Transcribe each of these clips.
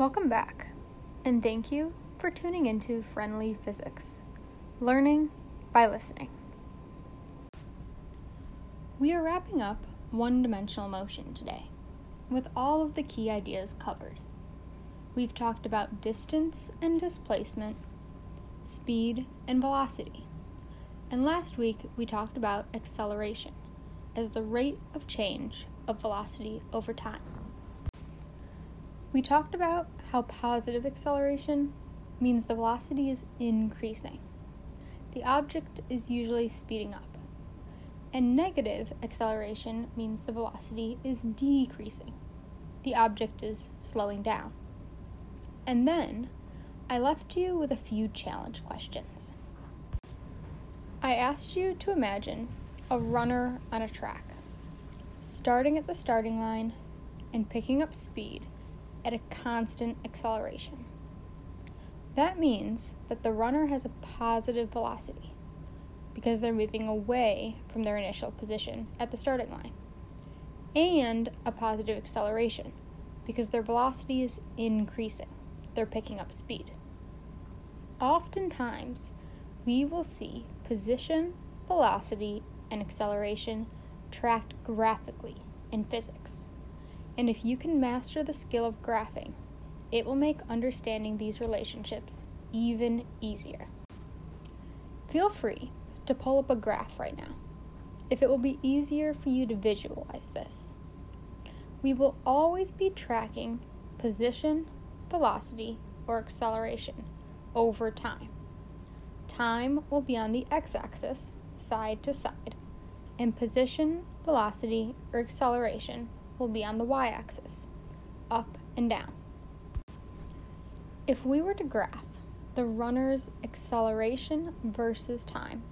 Welcome back, and thank you for tuning into Friendly Physics, learning by listening. We are wrapping up one dimensional motion today, with all of the key ideas covered. We've talked about distance and displacement, speed and velocity, and last week we talked about acceleration as the rate of change of velocity over time. We talked about how positive acceleration means the velocity is increasing. The object is usually speeding up. And negative acceleration means the velocity is decreasing. The object is slowing down. And then I left you with a few challenge questions. I asked you to imagine a runner on a track, starting at the starting line and picking up speed at a constant acceleration. That means that the runner has a positive velocity because they're moving away from their initial position at the starting line, and a positive acceleration because their velocity is increasing. They're picking up speed. Oftentimes, we will see position, velocity, and acceleration tracked graphically in physics. And if you can master the skill of graphing, it will make understanding these relationships even easier. Feel free to pull up a graph right now, if it will be easier for you to visualize this. We will always be tracking position, velocity, or acceleration over time. Time will be on the x axis, side to side, and position, velocity, or acceleration will be on the y axis, up and down. If we were to graph the runner's acceleration versus time,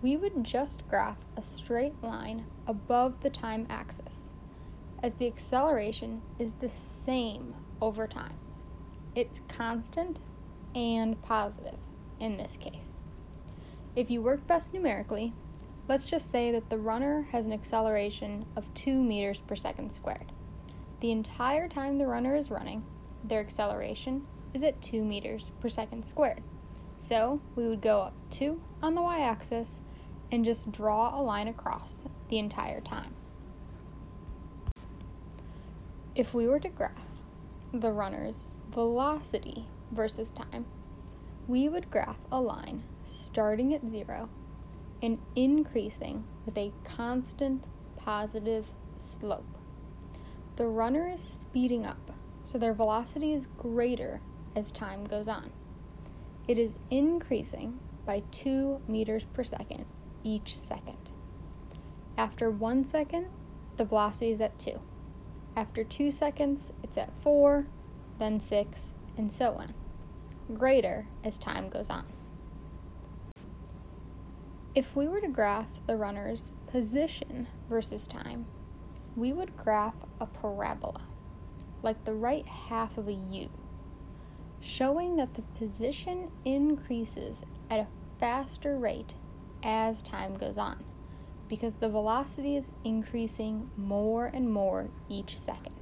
we would just graph a straight line above the time axis, as the acceleration is the same over time. It's constant and positive in this case. If you work best numerically, let's just say that the runner has an acceleration of 2 meters per second squared. The entire time the runner is running, their acceleration is at 2 meters per second squared. So we would go up 2 on the y axis and just draw a line across the entire time. If we were to graph the runner's velocity versus time, we would graph a line starting at zero and increasing with a constant positive slope. The runner is speeding up, so their velocity is greater as time goes on. It is increasing by 2 meters per second each second. After one second, the velocity is at 2. After 2 seconds, it's at 4, then 6, and so on, greater as time goes on. If we were to graph the runner's position versus time, we would graph a parabola, like the right half of a U, showing that the position increases at a faster rate as time goes on, because the velocity is increasing more and more each second.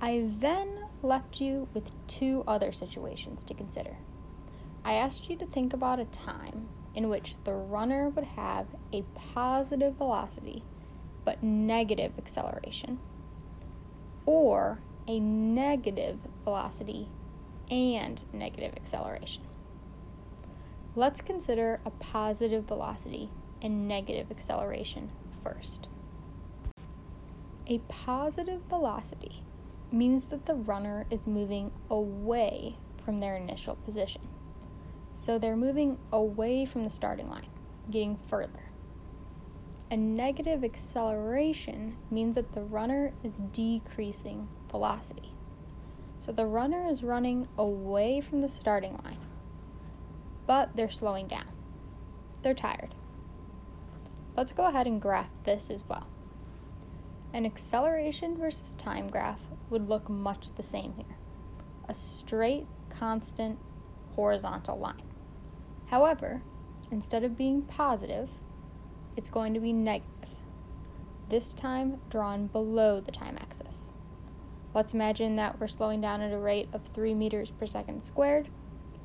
I then left you with two other situations to consider. I asked you to think about a time in which the runner would have a positive velocity but negative acceleration, or a negative velocity and negative acceleration. Let's consider a positive velocity and negative acceleration first. A positive velocity means that the runner is moving away from their initial position. So they're moving away from the starting line, getting further. A negative acceleration means that the runner is decreasing velocity. So the runner is running away from the starting line, but they're slowing down. They're tired. Let's go ahead and graph this as well. An acceleration versus time graph would look much the same here a straight, constant horizontal line. However, instead of being positive, it's going to be negative, this time drawn below the time axis. Let's imagine that we're slowing down at a rate of 3 meters per second squared,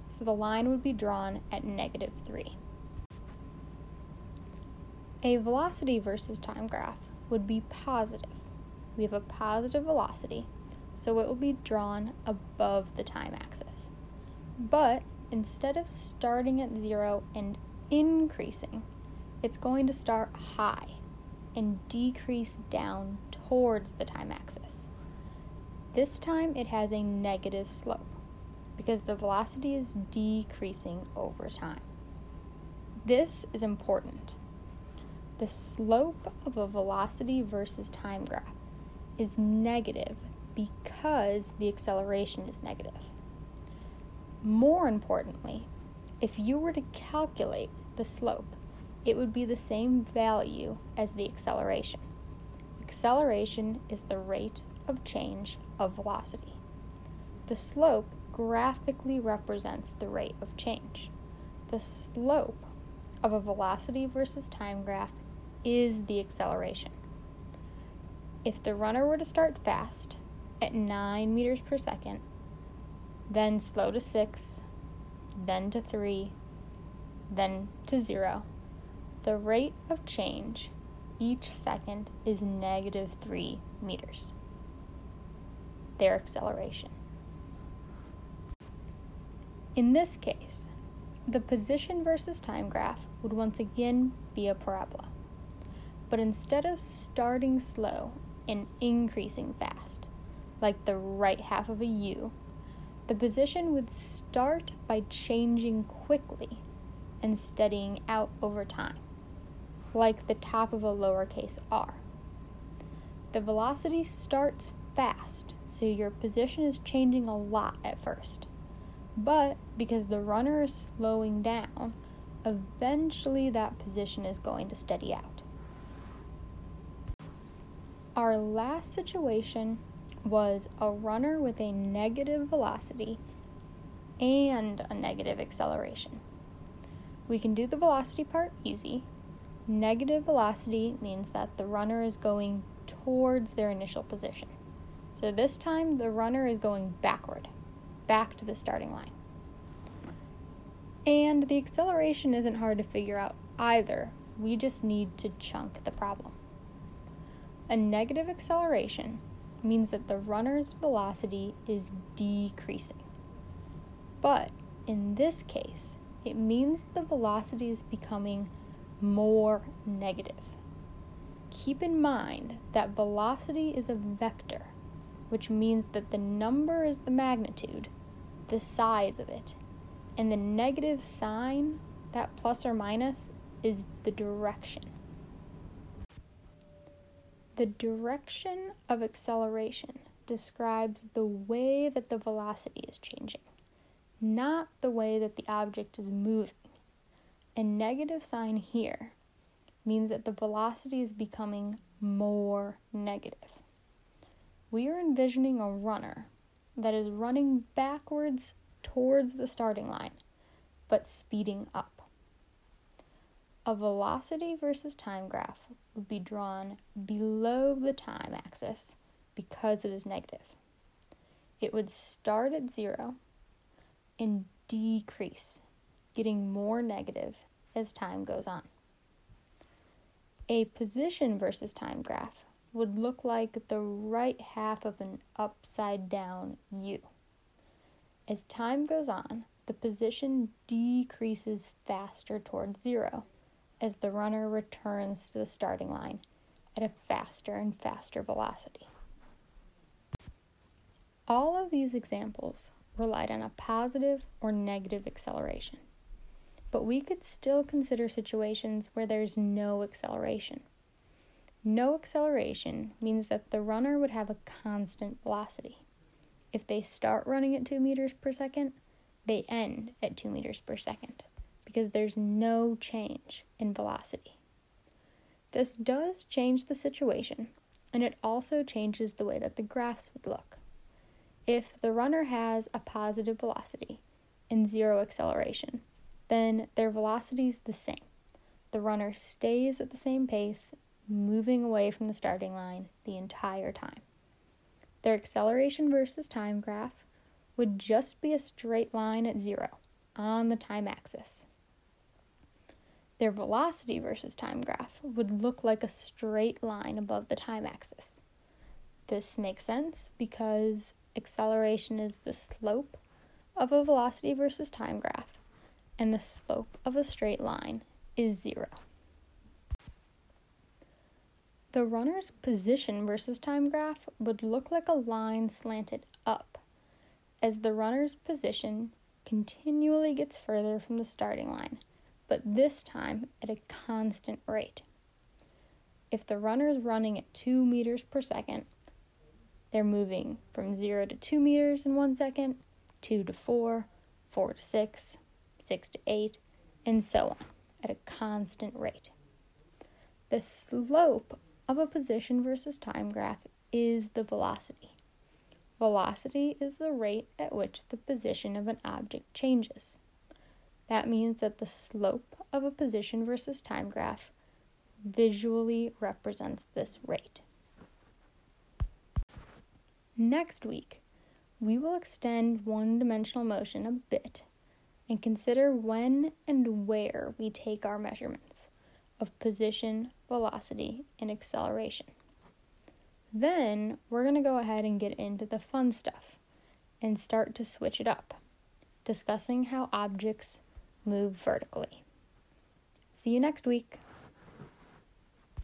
so the line would be drawn at negative 3. A velocity versus time graph would be positive. We have a positive velocity, so it will be drawn above the time axis. But instead of starting at zero and increasing, it's going to start high and decrease down towards the time axis. This time it has a negative slope because the velocity is decreasing over time. This is important the slope of a velocity versus time graph is negative because the acceleration is negative. More importantly, if you were to calculate the slope, it would be the same value as the acceleration. Acceleration is the rate of change of velocity. The slope graphically represents the rate of change. The slope of a velocity versus time graph is the acceleration. If the runner were to start fast at 9 meters per second, then slow to 6, then to 3, then to 0, the rate of change each second is negative 3 meters. Their acceleration. In this case, the position versus time graph would once again be a parabola. But instead of starting slow and increasing fast, like the right half of a U, the position would start by changing quickly and steadying out over time, like the top of a lowercase r. The velocity starts fast, so your position is changing a lot at first. But because the runner is slowing down, eventually that position is going to steady out. Our last situation was a runner with a negative velocity and a negative acceleration. We can do the velocity part easy. Negative velocity means that the runner is going towards their initial position. So this time the runner is going backward, back to the starting line. And the acceleration isn't hard to figure out either. We just need to chunk the problem. A negative acceleration means that the runner's velocity is decreasing. But in this case, it means the velocity is becoming more negative. Keep in mind that velocity is a vector, which means that the number is the magnitude, the size of it, and the negative sign, that plus or minus, is the direction. The direction of acceleration describes the way that the velocity is changing, not the way that the object is moving. A negative sign here means that the velocity is becoming more negative. We are envisioning a runner that is running backwards towards the starting line, but speeding up. A velocity versus time graph would be drawn below the time axis because it is negative. It would start at zero and decrease, getting more negative as time goes on. A position versus time graph would look like the right half of an upside down U. As time goes on, the position decreases faster towards zero as the runner returns to the starting line at a faster and faster velocity. All of these examples relied on a positive or negative acceleration, but we could still consider situations where there's no acceleration. No acceleration means that the runner would have a constant velocity. If they start running at 2 meters per second, they end at 2 meters per second because there's no change in velocity. This does change the situation, and it also changes the way that the graphs would look. If the runner has a positive velocity and zero acceleration, then their velocity is the same. The runner stays at the same pace, moving away from the starting line the entire time. their acceleration versus time graph would just be a straight line at zero on the time axis. Their velocity versus time graph would look like a straight line above the time axis. This makes sense because acceleration is the slope of a velocity versus time graph, and the slope of a straight line is zero. The runner's position versus time graph would look like a line slanted up as the runner's position continually gets further from the starting line, but this time at a constant rate. If the runner is running at 2 meters per second, they're moving from 0 to 2 meters in one second, 2 to 4, 4 to 6, 6 to 8, and so on at a constant rate. The slope of a position versus time graph is the velocity. Velocity is the rate at which the position of an object changes. That means that the slope of a position versus time graph visually represents this rate. Next week, we will extend one dimensional motion a bit and consider when and where we take our measurements of position, velocity, and acceleration. Then we're going to go ahead and get into the fun stuff and start to switch it up, discussing how objects move vertically. See you next week.